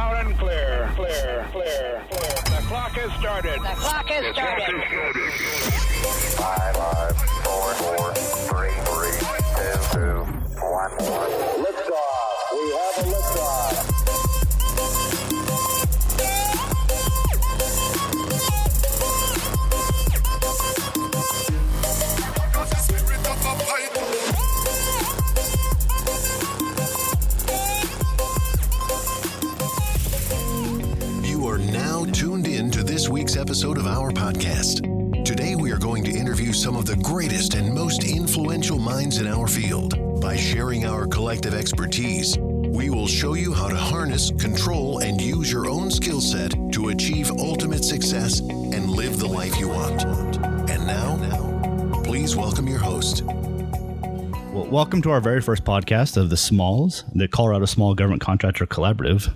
Loud and clear. Clear, clear, clear. The clock has started. The clock has started. Five, five, four, four, three, three, two, two, one, one. Episode of our podcast. Today, we are going to interview some of the greatest and most influential minds in our field. By sharing our collective expertise, we will show you how to harness, control, and use your own skill set to achieve ultimate success and live the life you want. And now, please welcome your host, Well, welcome to our very first podcast of the Smalls, the Colorado Small Government Contractor Collaborative.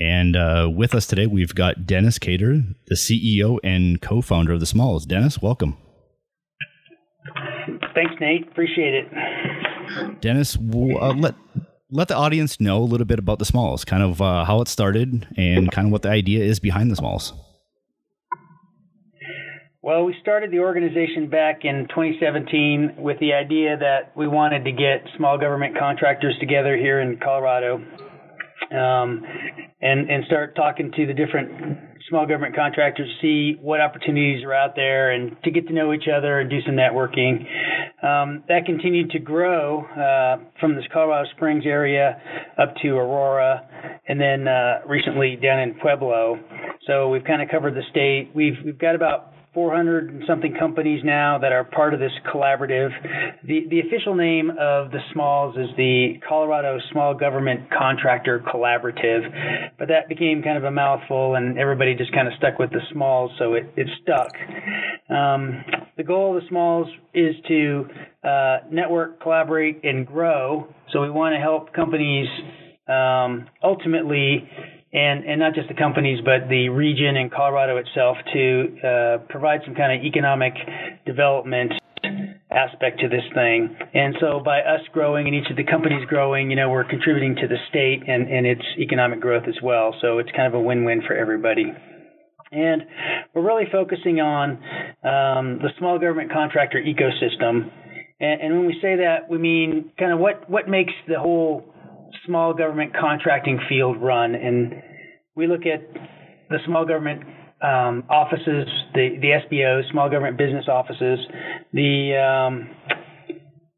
And uh, with us today, we've got Dennis Cater, the CEO and co founder of the Smalls. Dennis, welcome. Thanks, Nate. Appreciate it. Dennis, uh, let let the audience know a little bit about the Smalls, kind of uh, how it started, and kind of what the idea is behind the Smalls. Well, we started the organization back in 2017 with the idea that we wanted to get small government contractors together here in Colorado um, and, and start talking to the different small government contractors, see what opportunities are out there, and to get to know each other and do some networking. Um, that continued to grow uh, from this Colorado Springs area up to Aurora, and then uh, recently down in Pueblo. So we've kind of covered the state. We've we've got about 400 and something companies now that are part of this collaborative. The the official name of the Smalls is the Colorado Small Government Contractor Collaborative, but that became kind of a mouthful, and everybody just kind of stuck with the Smalls, so it it stuck. Um, the goal of the Smalls is to uh, network, collaborate, and grow. So we want to help companies um, ultimately and and not just the companies, but the region and Colorado itself to uh, provide some kind of economic development aspect to this thing. And so by us growing and each of the companies growing, you know, we're contributing to the state and, and its economic growth as well. So it's kind of a win-win for everybody. And we're really focusing on um, the small government contractor ecosystem. And, and when we say that, we mean kind of what, what makes the whole small government contracting field run. And we look at the small government um, offices, the, the SBOs, small government business offices, the um,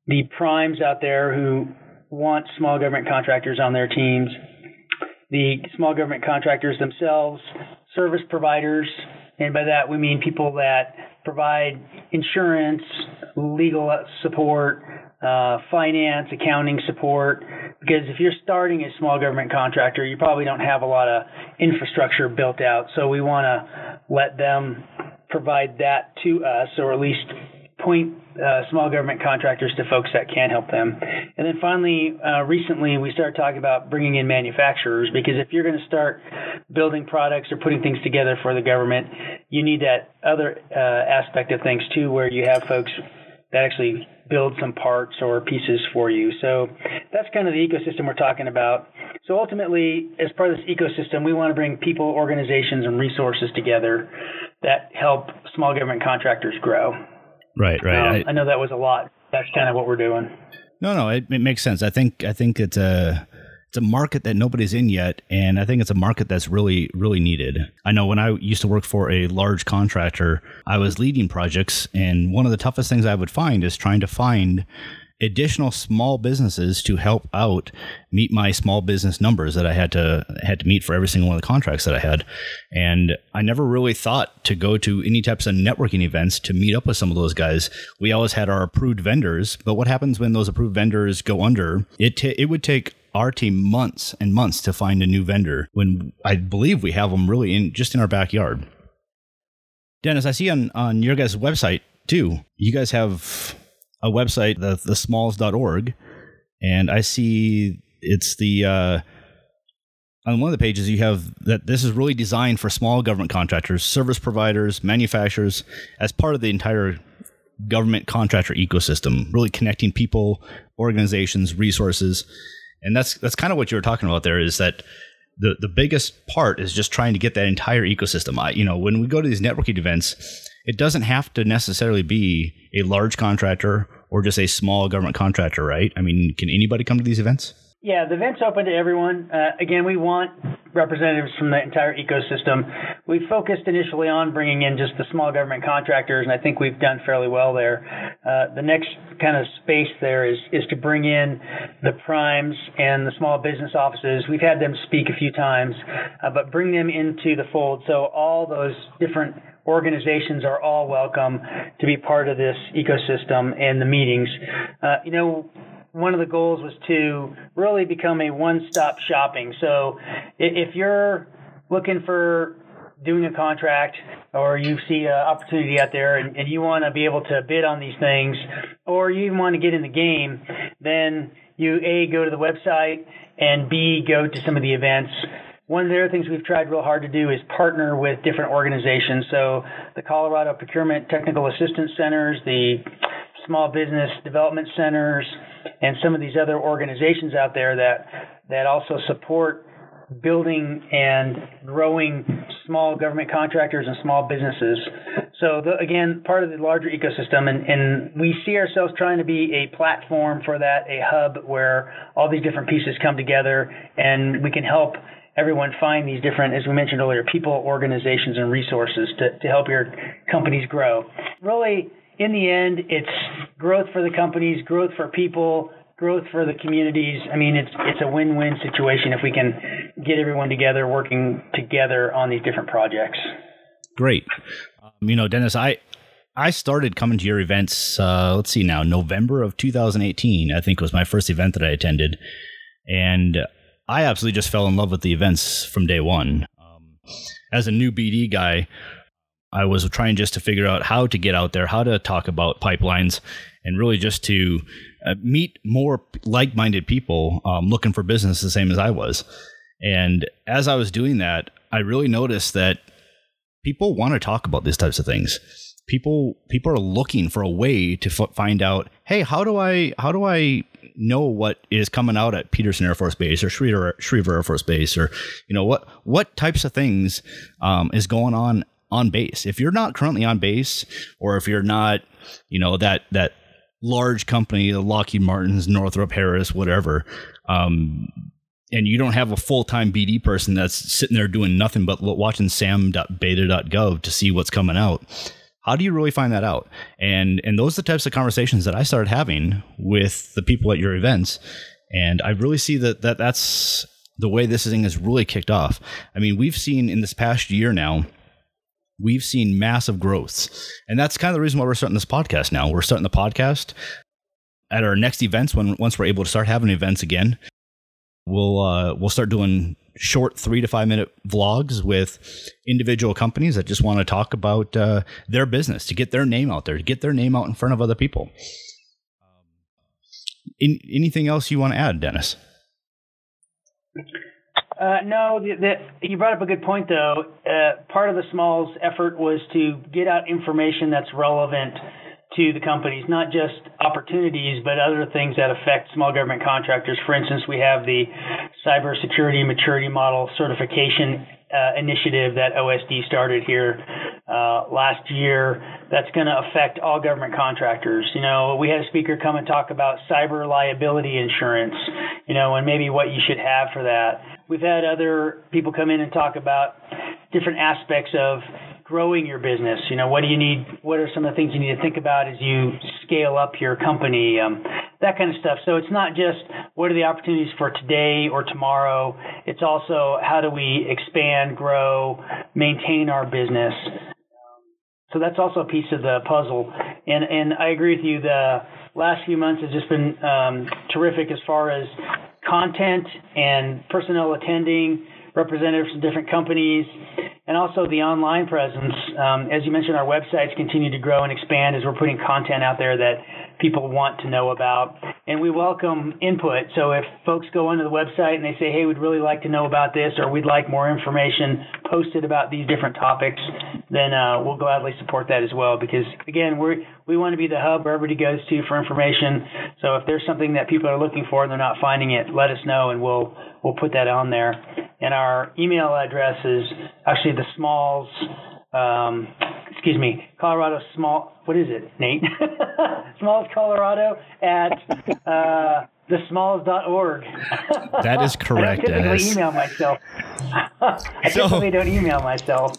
the primes out there who want small government contractors on their teams, the small government contractors themselves, service providers, and by that we mean people that provide insurance, legal support, uh, finance, accounting support. Because if you're starting a small government contractor, you probably don't have a lot of infrastructure built out. So we want to let them provide that to us, or at least point uh, small government contractors to folks that can help them. And then finally, uh, recently we started talking about bringing in manufacturers because if you're going to start building products or putting things together for the government, you need that other uh, aspect of things too, where you have folks that actually build some parts or pieces for you. So that's kind of the ecosystem we're talking about. So ultimately, as part of this ecosystem, we want to bring people, organizations, and resources together that help small government contractors grow. Right, right. Um, I know that was a lot. That's kind of what we're doing. No, no, it, it makes sense. I think I think it's a it's a market that nobody's in yet, and I think it's a market that's really really needed. I know when I used to work for a large contractor, I was leading projects, and one of the toughest things I would find is trying to find additional small businesses to help out meet my small business numbers that I had to had to meet for every single one of the contracts that I had. And I never really thought to go to any types of networking events to meet up with some of those guys. We always had our approved vendors, but what happens when those approved vendors go under? It it would take our team months and months to find a new vendor when I believe we have them really in just in our backyard. Dennis, I see on on your guys' website too. You guys have a website, the thesmalls.org, and I see it's the uh, on one of the pages you have that this is really designed for small government contractors, service providers, manufacturers, as part of the entire government contractor ecosystem, really connecting people, organizations, resources, and that's that's kind of what you were talking about there. Is that the the biggest part is just trying to get that entire ecosystem. I, you know, when we go to these networking events, it doesn't have to necessarily be a large contractor or just a small government contractor, right? I mean, can anybody come to these events? Yeah, the event's open to everyone. Uh, again, we want representatives from the entire ecosystem. We focused initially on bringing in just the small government contractors, and I think we've done fairly well there. Uh, the next kind of space there is is to bring in the primes and the small business offices. We've had them speak a few times, uh, but bring them into the fold so all those different organizations are all welcome to be part of this ecosystem and the meetings. Uh, you know, one of the goals was to really become a one-stop shopping. So if you're looking for doing a contract or you see an opportunity out there and, and you want to be able to bid on these things or you even want to get in the game, then you A, go to the website and B, go to some of the events. One of the other things we've tried real hard to do is partner with different organizations. So the Colorado Procurement Technical Assistance Centers, the Small Business Development Centers, and some of these other organizations out there that that also support building and growing small government contractors and small businesses. So the, again, part of the larger ecosystem, and, and we see ourselves trying to be a platform for that, a hub where all these different pieces come together, and we can help everyone find these different, as we mentioned earlier, people, organizations, and resources to, to help your companies grow. Really, in the end, it's growth for the companies, growth for people, growth for the communities. I mean, it's it's a win-win situation if we can get everyone together, working together on these different projects. Great. Um, you know, Dennis, I I started coming to your events. Uh, let's see now, November of 2018. I think was my first event that I attended, and I absolutely just fell in love with the events from day one. Um, as a new BD guy, I was trying just to figure out how to get out there, how to talk about pipelines, and really just to uh, meet more like minded people um, looking for business the same as I was. And as I was doing that, I really noticed that people want to talk about these types of things. People people are looking for a way to f- find out, hey, how do I how do I know what is coming out at Peterson Air Force Base or Schriever, Air Force Base, or you know what what types of things um, is going on on base. If you're not currently on base, or if you're not, you know that that large company, the Lockheed Martin's, Northrop Harris, whatever, um, and you don't have a full time BD person that's sitting there doing nothing but watching sam.beta.gov to see what's coming out. How do you really find that out? And and those are the types of conversations that I started having with the people at your events, and I really see that that that's the way this thing has really kicked off. I mean, we've seen in this past year now we've seen massive growths. And that's kind of the reason why we're starting this podcast now. We're starting the podcast at our next events when once we're able to start having events again. We'll uh, we'll start doing short three to five minute vlogs with individual companies that just want to talk about uh, their business to get their name out there, to get their name out in front of other people. Um, in, anything else you want to add, Dennis? Uh, no, the, the, you brought up a good point, though. Uh, part of the Smalls effort was to get out information that's relevant to the companies, not just opportunities, but other things that affect small government contractors. For instance, we have the Cybersecurity Maturity Model Certification uh, initiative that OSD started here uh, last year that's going to affect all government contractors. You know, we had a speaker come and talk about cyber liability insurance, you know, and maybe what you should have for that. We've had other people come in and talk about different aspects of growing your business. You know, what do you need? What are some of the things you need to think about as you scale up your company? Um, that kind of stuff. So it's not just what are the opportunities for today or tomorrow. It's also how do we expand, grow, maintain our business. So that's also a piece of the puzzle. And and I agree with you. The last few months has just been um, terrific as far as content and personnel attending, representatives from different companies, and also the online presence. Um, as you mentioned, our websites continue to grow and expand as we're putting content out there that people want to know about. And we welcome input. So if folks go onto the website and they say, hey, we'd really like to know about this, or we'd like more information posted about these different topics, then uh, we'll gladly support that as well. Because again, we we want to be the hub where everybody goes to for information. So if there's something that people are looking for and they're not finding it, let us know and we'll we'll put that on there. and our email address is actually the Smalls. Um, excuse me, Colorado Small. What is it, Nate? Smalls Colorado at uh, thesmalls.org. That is correct, I don't typically Dennis. email myself. I So- typically don't email myself.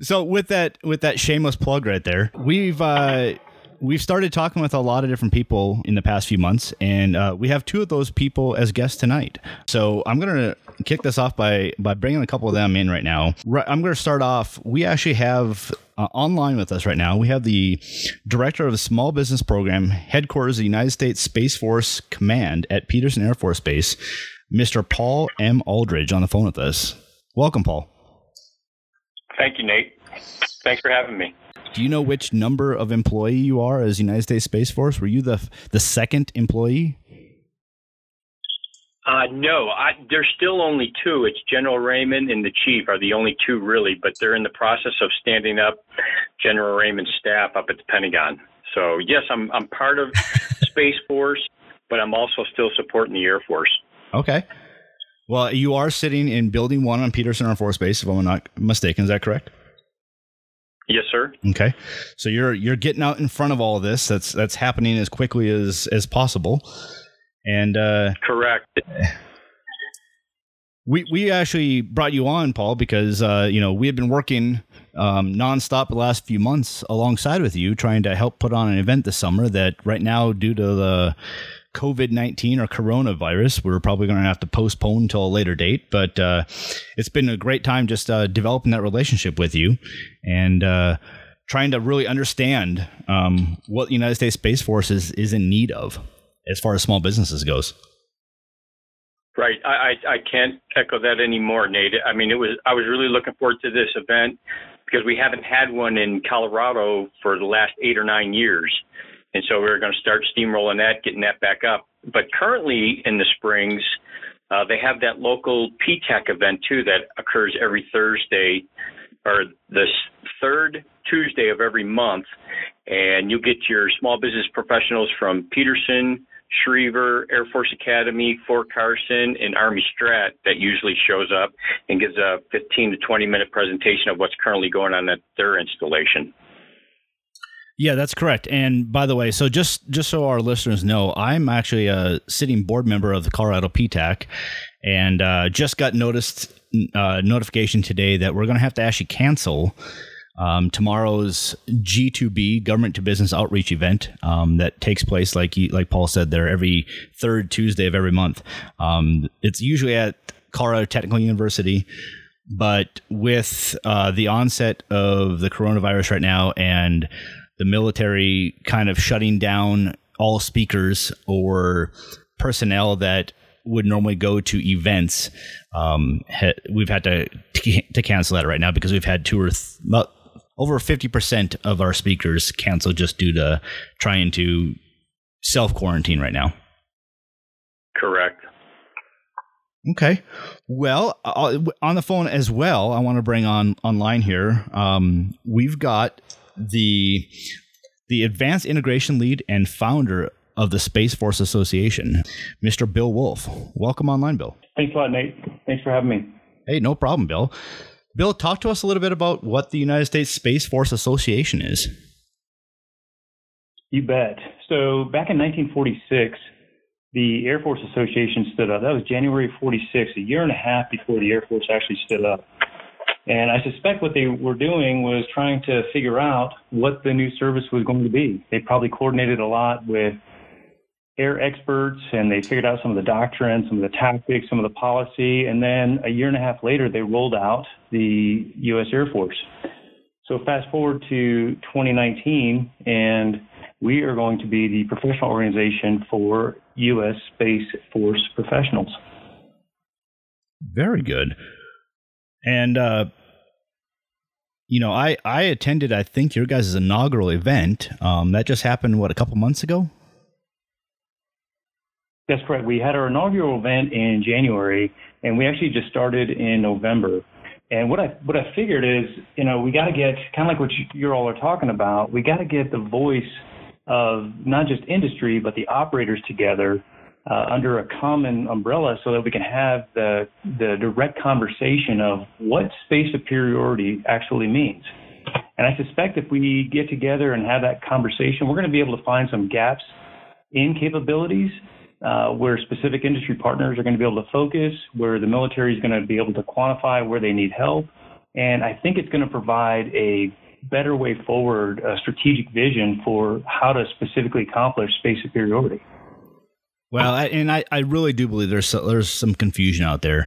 So with that with that shameless plug right there, we've uh, we've started talking with a lot of different people in the past few months, and uh, we have two of those people as guests tonight. So I'm gonna kick this off by by bringing a couple of them in right now. I'm gonna start off. We actually have. Uh, online with us right now, we have the director of the Small Business Program, headquarters of the United States Space Force Command at Peterson Air Force Base, Mr. Paul M. Aldrich, on the phone with us. Welcome, Paul. Thank you, Nate. Thanks for having me. Do you know which number of employee you are as United States Space Force? Were you the the second employee? Uh, no, I, there's still only two. It's General Raymond and the chief are the only two really, but they're in the process of standing up General Raymond's staff up at the Pentagon. So yes, I'm I'm part of Space Force, but I'm also still supporting the Air Force. Okay. Well, you are sitting in Building One on Peterson Air Force Base, if I'm not mistaken. Is that correct? Yes, sir. Okay. So you're you're getting out in front of all of this. That's that's happening as quickly as as possible. And uh, Correct. we we actually brought you on, Paul, because uh, you know we have been working um, nonstop the last few months alongside with you, trying to help put on an event this summer. That right now, due to the COVID nineteen or coronavirus, we're probably going to have to postpone until a later date. But uh, it's been a great time just uh, developing that relationship with you and. Uh, Trying to really understand um, what the United States Space Force is, is in need of as far as small businesses goes. Right. I, I I can't echo that anymore, Nate. I mean, it was I was really looking forward to this event because we haven't had one in Colorado for the last eight or nine years, and so we were going to start steamrolling that, getting that back up. But currently in the springs, uh, they have that local PTAC event too that occurs every Thursday or the third Tuesday of every month, and you get your small business professionals from Peterson, Schriever, Air Force Academy, Fort Carson, and Army Strat that usually shows up and gives a 15 to 20 minute presentation of what's currently going on at their installation. Yeah, that's correct. And by the way, so just just so our listeners know, I'm actually a sitting board member of the Colorado PTAC, and uh, just got noticed uh, notification today that we're going to have to actually cancel um, tomorrow's G2B Government to Business Outreach event um, that takes place, like like Paul said, there every third Tuesday of every month. Um, it's usually at Colorado Technical University but with uh, the onset of the coronavirus right now and the military kind of shutting down all speakers or personnel that would normally go to events, um, ha- we've had to to cancel that right now because we've had two or th- about over fifty percent of our speakers cancel just due to trying to self quarantine right now. Correct. Okay. Well, uh, on the phone as well, I want to bring on online here. Um, we've got the the advanced integration lead and founder of the Space Force Association, Mr. Bill Woolf. Welcome online, Bill. Thanks a lot, Nate. Thanks for having me. Hey, no problem, Bill. Bill, talk to us a little bit about what the United States Space Force Association is. You bet. So back in 1946, the Air Force Association stood up. That was January 46, a year and a half before the Air Force actually stood up. And I suspect what they were doing was trying to figure out what the new service was going to be. They probably coordinated a lot with air experts and they figured out some of the doctrine, some of the tactics, some of the policy. And then a year and a half later, they rolled out the U.S. Air Force. So fast forward to 2019, and we are going to be the professional organization for U.S. Space Force professionals. Very good. And uh, you know, I I attended. I think your guys' inaugural event. Um, that just happened. What a couple months ago. That's correct. We had our inaugural event in January, and we actually just started in November. And what I what I figured is, you know, we got to get kind of like what you, you all are talking about. We got to get the voice of not just industry but the operators together uh, under a common umbrella so that we can have the, the direct conversation of what space superiority actually means. And I suspect if we get together and have that conversation, we're going to be able to find some gaps in capabilities uh, where specific industry partners are going to be able to focus, where the military is going to be able to quantify where they need help. And I think it's going to provide a better way forward, a strategic vision for how to specifically accomplish space superiority. Well, I, and I, I really do believe there's there's some confusion out there.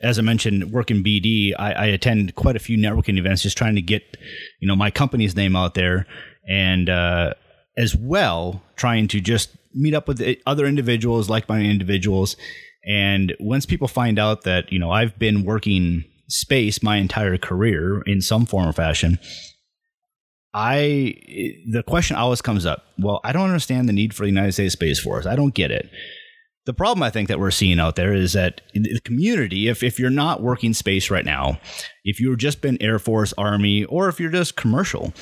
As I mentioned, working BD, I, I attend quite a few networking events, just trying to get, you know, my company's name out there, and uh, as well trying to just meet up with other individuals, like-minded individuals, and once people find out that you know I've been working space my entire career in some form or fashion, I the question always comes up. Well, I don't understand the need for the United States Space Force. I don't get it. The problem I think that we're seeing out there is that the community, if, if you're not working space right now, if you've just been Air Force, Army, or if you're just commercial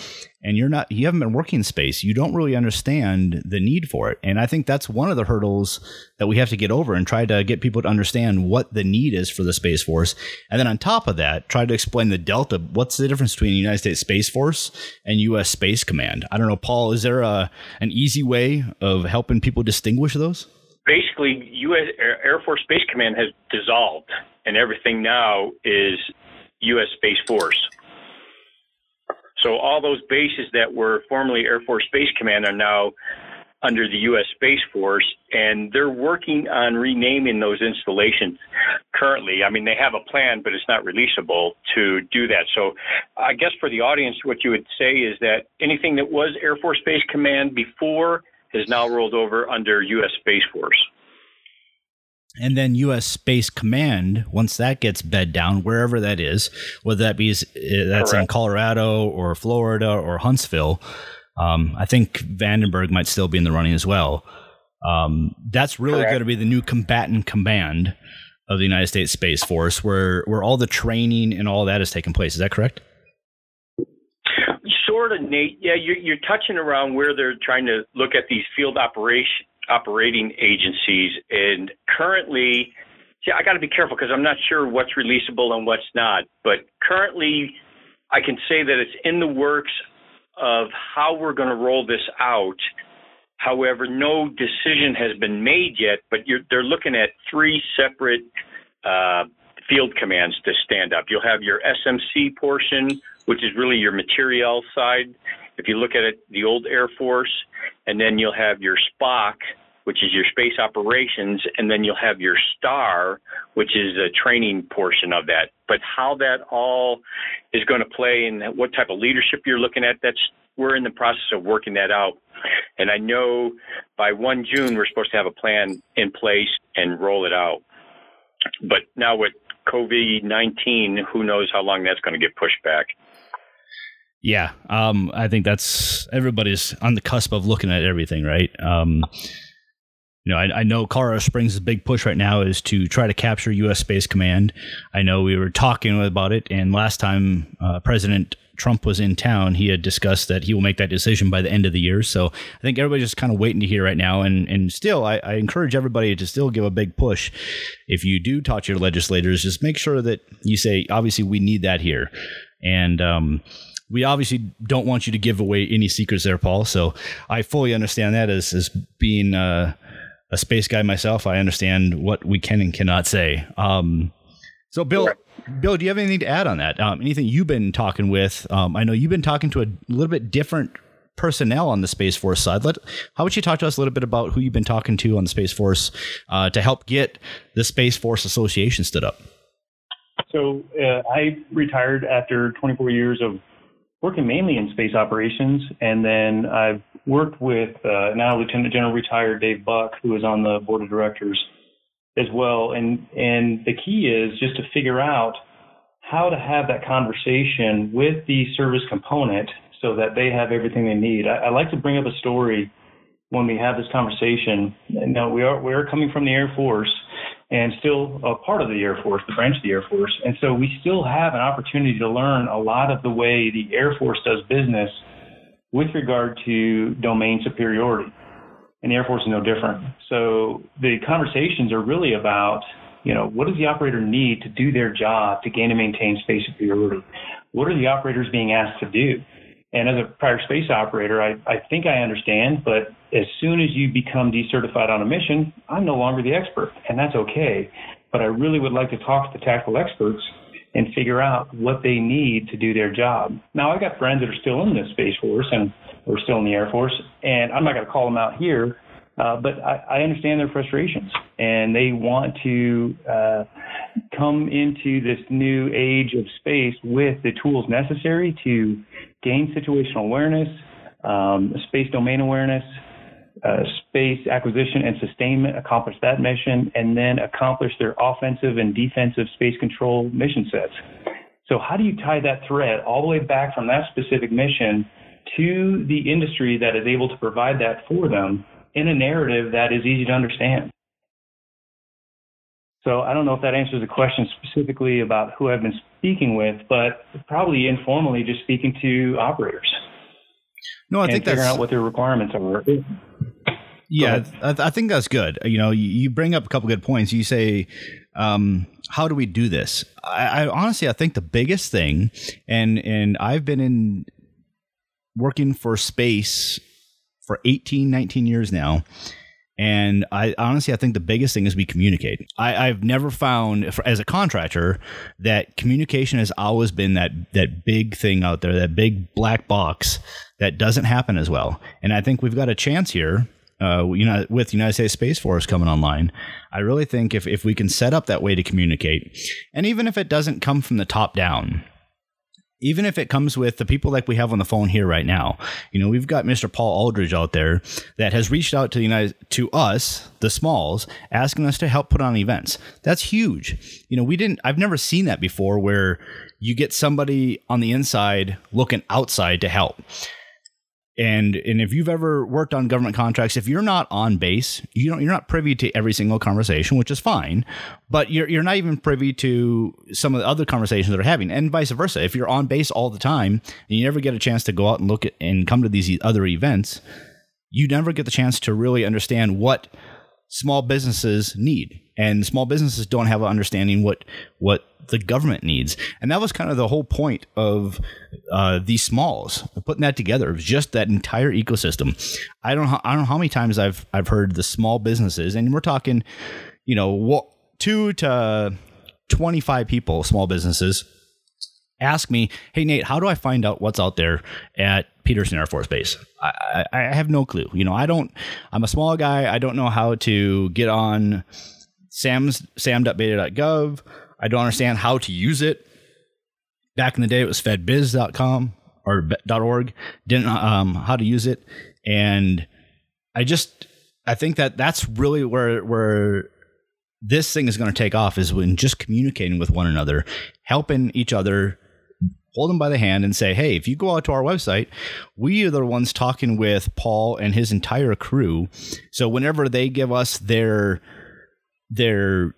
and you're not you haven't been working space, you don't really understand the need for it. And I think that's one of the hurdles that we have to get over and try to get people to understand what the need is for the Space Force. And then on top of that, try to explain the delta. What's the difference between the United States Space Force and US Space Command? I don't know, Paul, is there a an easy way of helping people distinguish those? Basically, U.S. Air Force Space Command has dissolved, and everything now is U.S. Space Force. So all those bases that were formerly Air Force Space Command are now under the U.S. Space Force, and they're working on renaming those installations currently. I mean, they have a plan, but it's not releasable to do that. So I guess for the audience, what you would say is that anything that was Air Force Space Command before is now rolled over under U.S. Space Force. And then U.S. Space Command, once that gets bed down, wherever that is, whether that be uh, that's Correct. in Colorado or Florida or Huntsville, um, I think Vandenberg might still be in the running as well. Um, that's really going to be the new combatant command of the United States Space Force, where where all the training and all that is taking place. Is that correct? Sort of, Nate. Yeah, you're, you're touching around where they're trying to look at these field operation operating agencies, and currently, see, I got to be careful because I'm not sure what's releasable and what's not. But currently, I can say that it's in the works of how we're going to roll this out. However, no decision has been made yet, but they're looking at three separate uh, field commands to stand up. You'll have your SMC portion, which is really your materiel side. If you look at it, the old Air Force, and then you'll have your SPOC, which is your space operations, and then you'll have your STAR, which is the training portion of that. But how that all is going to play and what type of leadership you're looking at, that's we're in the process of working that out. And I know by 1 June we're supposed to have a plan in place and roll it out. But now with COVID 19, who knows how long that's going to get pushed back. Yeah, um, I think that's everybody's on the cusp of looking at everything, right? Um, you know, I, I, know Colorado Springs' big push right now is to try to capture U.S. Space Command. I know we were talking about it, and last time uh, President Trump was in town, he had discussed that he will make that decision by the end of the year. So I think everybody's just kind of waiting to hear right now. And and still, I, I encourage everybody to still give a big push. If you do talk to your legislators, just make sure that you say, obviously, we need that here. And um, we obviously don't want you to give away any secrets there, Paul. So I fully understand that as, as being uh, a space guy myself. I understand what we can and cannot say. Um, so, Bill, Bill, do you have anything to add on that? Um, anything you've been talking with? Um, I know you've been talking to a little bit different personnel on the Space Force side. Let, how would you talk to us a little bit about who you've been talking to on the Space Force uh, to help get the Space Force Association stood up? So uh, I retired after 24 years of working mainly in space operations, and then I've worked with uh, now Lieutenant General retired Dave Buck, who is on the board of directors as well. And and the key is just to figure out how to have that conversation with the service component so that they have everything they need. I, I like to bring up a story when we have this conversation. Now we are we are coming from the Air Force and still a part of the Air Force, the branch of the Air Force, and so we still have an opportunity to learn a lot of the way the Air Force does business with regard to domain superiority. And the Air Force is no different. So the conversations are really about, you know, what does the operator need to do their job to gain and maintain space superiority? What are the operators being asked to do? And as a prior space operator, I, I think I understand, but as soon as you become decertified on a mission, I'm no longer the expert, and that's okay. But I really would like to talk to the tactical experts and figure out what they need to do their job. Now, I've got friends that are still in the Space Force and are still in the Air Force, and I'm not going to call them out here, uh, but I, I, understand their frustrations, and they want to uh, come into this new age of space with the tools necessary to gain situational awareness, um, space domain awareness, uh, space acquisition and sustainment, accomplish that mission, and then accomplish their offensive and defensive space control mission sets. So, how do you tie that thread all the way back from that specific mission to the industry that is able to provide that for them in a narrative that is easy to understand? So, I don't know if that answers the question specifically about who I've been speaking with, but probably informally just speaking to operators. No, I think that's figuring that's out what their requirements are. Yeah, I, I, think that's good. You know, you, you, bring up a couple good points. You say, um, "How do we do this?" I, I, honestly, I think the biggest thing, and and I've been in working for space for 18, 19 years now. And I honestly, I think the biggest thing is we communicate. I, have never found, as a contractor, that communication has always been that that big thing out there, that big black box that doesn't happen as well. And I think we've got a chance here uh, you know, with United States Space Force coming online, I really think if, if we can set up that way to communicate, and even if it doesn't come from the top down, even if it comes with the people like we have on the phone here right now, you know, we've got Mr. Paul Aldrich out there that has reached out to the United to us, the smalls, asking us to help put on events. That's huge. You know, we didn't I've never seen that before where you get somebody on the inside looking outside to help. And and if you've ever worked on government contracts, if you're not on base, you don't you're not privy to every single conversation, which is fine. But you're you're not even privy to some of the other conversations that are having, and vice versa. If you're on base all the time and you never get a chance to go out and look at and come to these other events, you never get the chance to really understand what small businesses need. And small businesses don't have an understanding what what the government needs. And that was kind of the whole point of uh, these smalls putting that together. It was just that entire ecosystem. I don't i don't know how many times i've i've heard the small businesses and we're talking you know two to 25 people small businesses ask me, "Hey Nate, how do I find out what's out there at Peterson Air Force Base?" I, I, have no clue. You know, I don't. I'm a small guy. I don't know how to get on Sam's sam.beta.gov. I don't understand how to use it. Back in the day, it was fedbiz.com or .org. Didn't um how to use it, and I just I think that that's really where where this thing is going to take off is when just communicating with one another, helping each other hold them by the hand and say, hey, if you go out to our website, we are the ones talking with Paul and his entire crew. So whenever they give us their their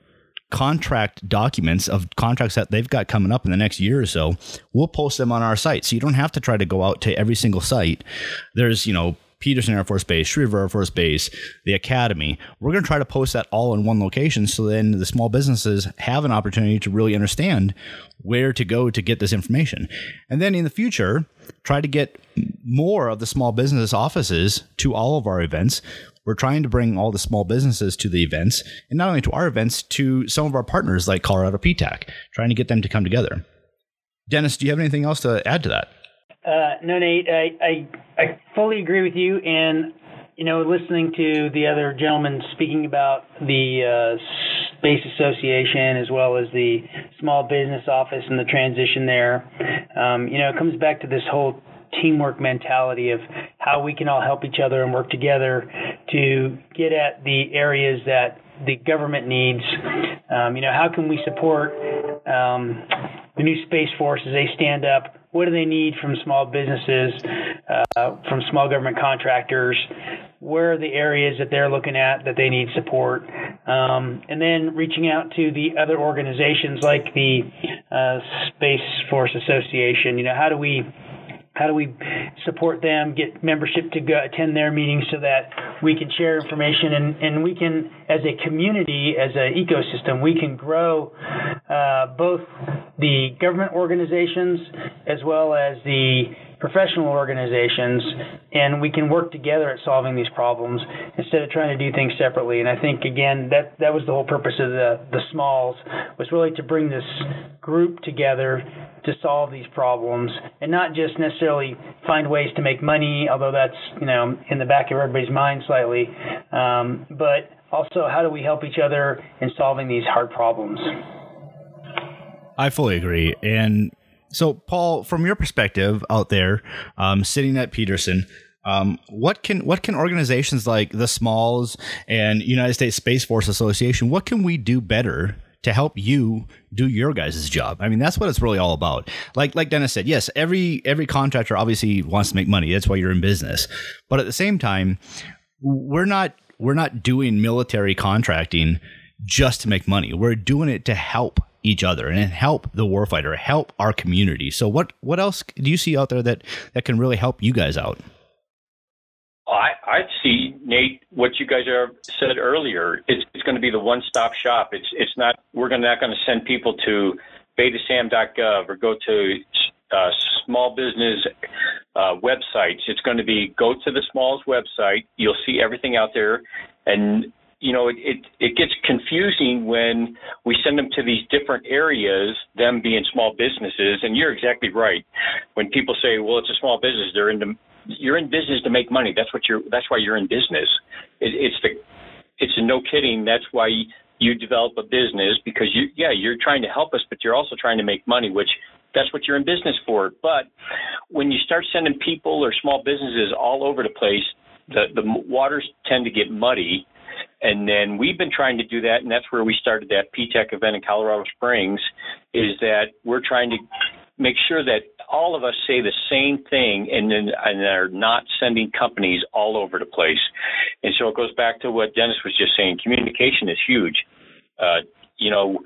contract documents of contracts that they've got coming up in the next year or so, we'll post them on our site. So you don't have to try to go out to every single site. There's, you know, Peterson Air Force Base, Schriever Air Force Base, the Academy. We're going to try to post that all in one location so then the small businesses have an opportunity to really understand where to go to get this information. And then in the future, try to get more of the small business offices to all of our events. We're trying to bring all the small businesses to the events, and not only to our events, to some of our partners like Colorado PTAC, trying to get them to come together. Dennis, do you have anything else to add to that? Uh, no, Nate, I, I, I fully agree with you. And, you know, listening to the other gentlemen speaking about the uh, Space Association as well as the small business office and the transition there, um, you know, it comes back to this whole teamwork mentality of how we can all help each other and work together to get at the areas that the government needs. Um, you know, how can we support um, the new Space Force as they stand up what do they need from small businesses, uh, from small government contractors? Where are the areas that they're looking at that they need support? Um, and then reaching out to the other organizations like the uh, Space Force Association. You know, how do we how do we support them, get membership to go attend their meetings so that we can share information and, and we can, as a community, as an ecosystem, we can grow uh, both the government organizations as well as the professional organizations and we can work together at solving these problems instead of trying to do things separately and i think again that that was the whole purpose of the the smalls was really to bring this group together to solve these problems and not just necessarily find ways to make money, although that's you know in the back of everybody's mind slightly, um, but also how do we help each other in solving these hard problems. I fully agree, and so Paul, from your perspective out there, um, sitting at Peterson. Um, what can what can organizations like the Smalls and United States Space Force Association what can we do better to help you do your guys' job. I mean, that's what it's really all about. Like like Dennis said, yes, every every contractor obviously wants to make money. That's why you're in business. But at the same time, we're not we're not doing military contracting just to make money. We're doing it to help each other and help the warfighter, help our community. So what what else do you see out there that that can really help you guys out? I, I see Nate what you guys have said earlier. It's, it's going to be the one-stop shop. It's it's not we're gonna, not going to send people to betasam.gov or go to uh, small business uh, websites. It's going to be go to the Smalls website. You'll see everything out there, and you know it, it it gets confusing when we send them to these different areas. Them being small businesses, and you're exactly right. When people say, "Well, it's a small business," they're into you're in business to make money. That's what you're. That's why you're in business. It, it's the. It's a no kidding. That's why you develop a business because you. Yeah, you're trying to help us, but you're also trying to make money, which that's what you're in business for. But when you start sending people or small businesses all over the place, the the waters tend to get muddy. And then we've been trying to do that, and that's where we started that PTAC event in Colorado Springs. Is that we're trying to make sure that all of us say the same thing and then and are not sending companies all over the place. And so it goes back to what Dennis was just saying. Communication is huge. Uh, you know,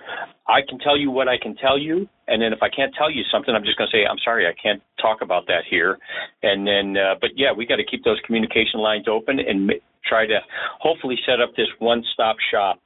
I can tell you what I can tell you, and then if I can't tell you something, I'm just going to say, I'm sorry, I can't talk about that here. And then, uh, but yeah, we got to keep those communication lines open and try to hopefully set up this one-stop shop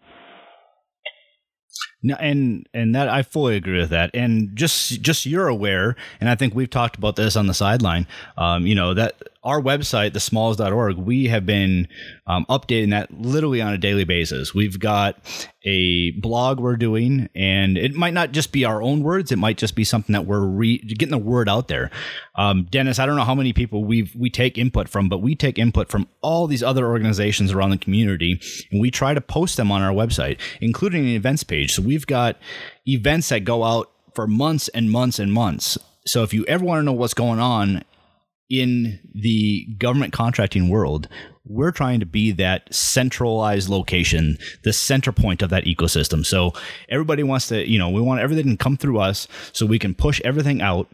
no, and and that I fully agree with that. And just just you're aware, and I think we've talked about this on the sideline. Um, you know that our website, thesmalls.org, we have been um, updating that literally on a daily basis. We've got a blog we're doing, and it might not just be our own words; it might just be something that we're re- getting the word out there. Um, Dennis, I don't know how many people we we take input from, but we take input from all these other organizations around the community, and we try to post them on our website, including an events page. So we've got events that go out for months and months and months. So if you ever want to know what's going on in the government contracting world, we're trying to be that centralized location, the center point of that ecosystem. So everybody wants to, you know, we want everything to come through us so we can push everything out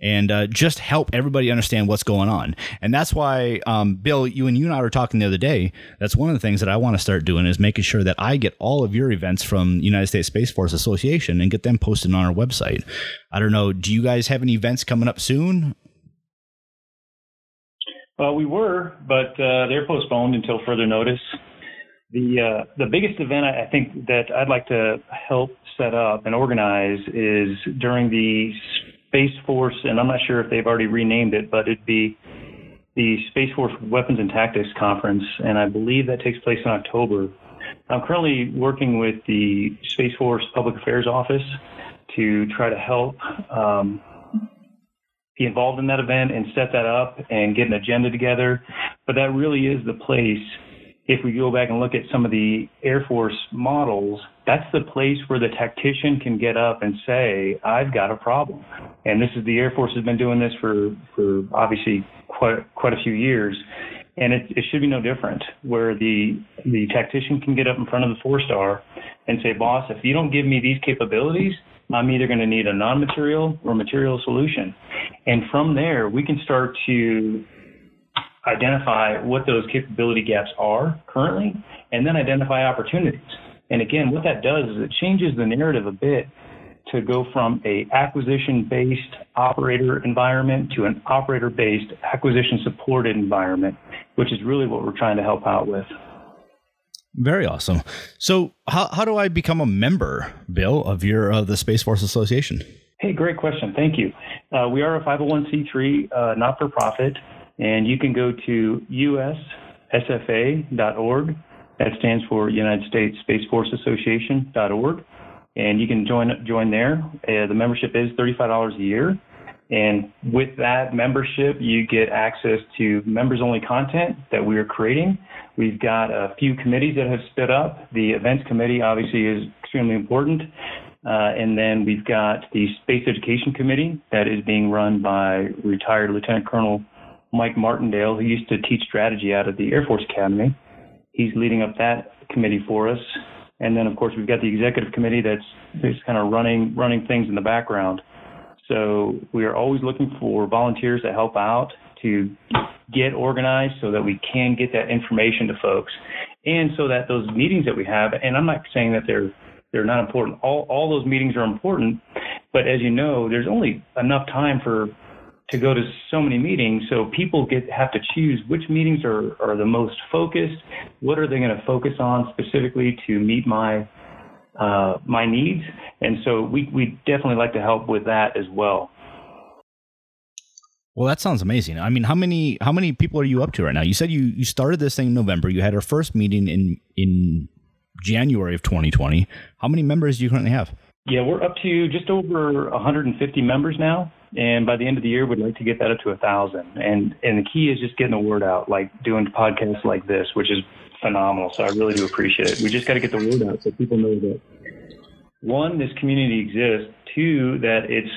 and uh, just help everybody understand what's going on. And that's why, um, Bill, you and you and I were talking the other day. That's one of the things that I want to start doing is making sure that I get all of your events from United States Space Force Association and get them posted on our website. I don't know. Do you guys have any events coming up soon? Well, we were, but uh, they're postponed until further notice. The uh, the biggest event I think that I'd like to help set up and organize is during the Space Force, and I'm not sure if they've already renamed it, but it'd be the Space Force Weapons and Tactics Conference, and I believe that takes place in October. I'm currently working with the Space Force Public Affairs Office to try to help um, be involved in that event and set that up and get an agenda together. But that really is the place. If we go back and look at some of the Air Force models, that's the place where the tactician can get up and say, I've got a problem. And this is the Air Force has been doing this for, for obviously quite, quite a few years. And it, it should be no different, where the, the tactician can get up in front of the four star and say, boss, if you don't give me these capabilities, I'm either going to need a non-material or material solution. And from there, we can start to identify what those capability gaps are currently and then identify opportunities. And again, what that does is it changes the narrative a bit to go from a acquisition-based operator environment to an operator-based acquisition supported environment, which is really what we're trying to help out with. Very awesome. So, how, how do I become a member, Bill, of your uh, the Space Force Association? Hey, great question. Thank you. Uh, we are a 501c3 uh, not for profit, and you can go to ussfa.org. That stands for United States Space Force Association.org, and you can join join there. Uh, the membership is $35 a year. And with that membership, you get access to members only content that we are creating. We've got a few committees that have stood up. The events committee obviously is extremely important. Uh, and then we've got the Space Education Committee that is being run by retired Lieutenant Colonel Mike Martindale, who used to teach strategy out of the Air Force Academy. He's leading up that committee for us. And then, of course, we've got the executive committee that's, that's kind of running running things in the background. So we are always looking for volunteers to help out to get organized so that we can get that information to folks and so that those meetings that we have and I'm not saying that they're they're not important. All all those meetings are important but as you know there's only enough time for to go to so many meetings. So people get have to choose which meetings are are the most focused what are they going to focus on specifically to meet my uh, my needs. And so we, we definitely like to help with that as well. Well, that sounds amazing. I mean, how many how many people are you up to right now? You said you, you started this thing in November. You had our first meeting in in January of 2020. How many members do you currently have? Yeah, we're up to just over 150 members now, and by the end of the year, we'd like to get that up to a thousand. And and the key is just getting the word out, like doing podcasts like this, which is phenomenal. So I really do appreciate it. We just got to get the word out so people know that one, this community exists. Two, that it's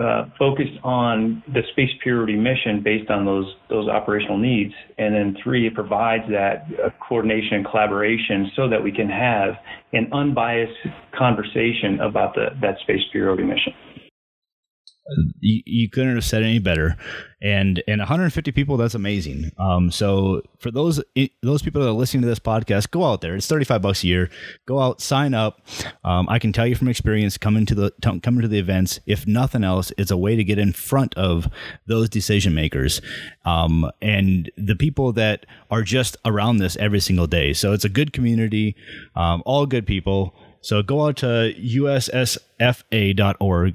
uh, focused on the space purity mission based on those those operational needs, and then three, it provides that uh, coordination and collaboration so that we can have an unbiased conversation about the that space purity mission you, you couldn't have said any better. And and 150 people, that's amazing. Um, so for those those people that are listening to this podcast, go out there. It's 35 bucks a year. Go out, sign up. Um, I can tell you from experience, coming to the coming to the events. If nothing else, it's a way to get in front of those decision makers, um, and the people that are just around this every single day. So it's a good community, um, all good people. So go out to ussfa.org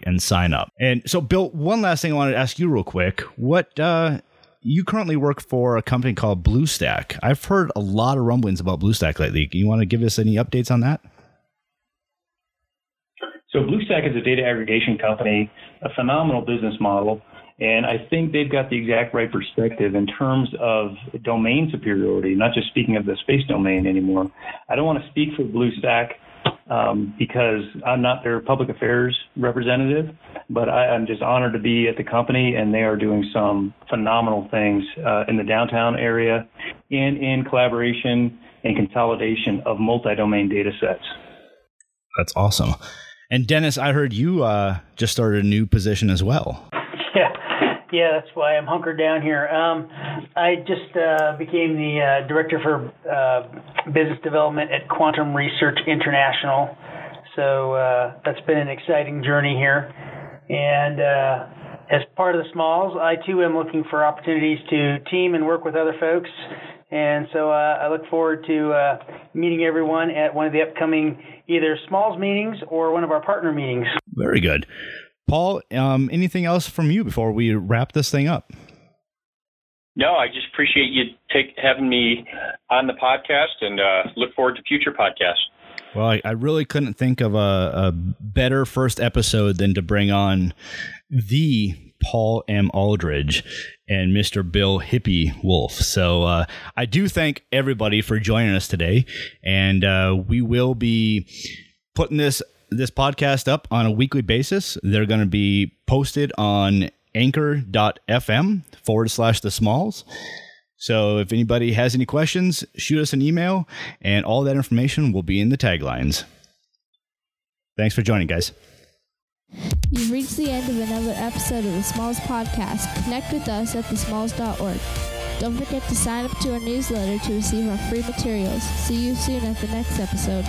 and sign up. And so, Bill, one last thing I wanted to ask you real quick. What, uh, you currently work for a company called Bluestaq. I've heard a lot of rumblings about Bluestaq lately. You want to give us any updates on that? So Bluestaq is a data aggregation company, a phenomenal business model, and I think they've got the exact right perspective in terms of domain superiority, not just speaking of the space domain anymore. I don't want to speak for Bluestaq um, because I'm not their public affairs representative, but I, am just honored to be at the company, and they are doing some phenomenal things uh, in the downtown area and in collaboration and consolidation of multi-domain data sets. That's awesome. And Dennis, I heard you uh, just started a new position as well. Yeah, that's why I'm hunkered down here. Um, I just uh, became the uh, director for uh, business development at Quantum Research International. So uh, that's been an exciting journey here. And uh, as part of the Smalls, I too am looking for opportunities to team and work with other folks. And so uh, I look forward to meeting everyone at one of the upcoming either Smalls meetings or one of our partner meetings. Very good. Paul, um, anything else from you before we wrap this thing up? No, I just appreciate you take having me on the podcast, and uh, look forward to future podcasts. Well, I, I really couldn't think of a, a, better first episode than to bring on the Paul M. Aldrich and Mr. Bill Hippie Woolf. So uh, I do thank everybody for joining us today, and uh, we will be putting this this podcast up on a weekly basis. They're going to be posted on anchor.fm forward slash the smalls. So if anybody has any questions, shoot us an email, and all that information will be in the taglines. Thanks for joining, guys. You've reached the end of another episode of the Smalls Podcast. Connect with us at thesmalls.org. Don't forget to sign up to our newsletter to receive our free materials. See you soon at the next episode.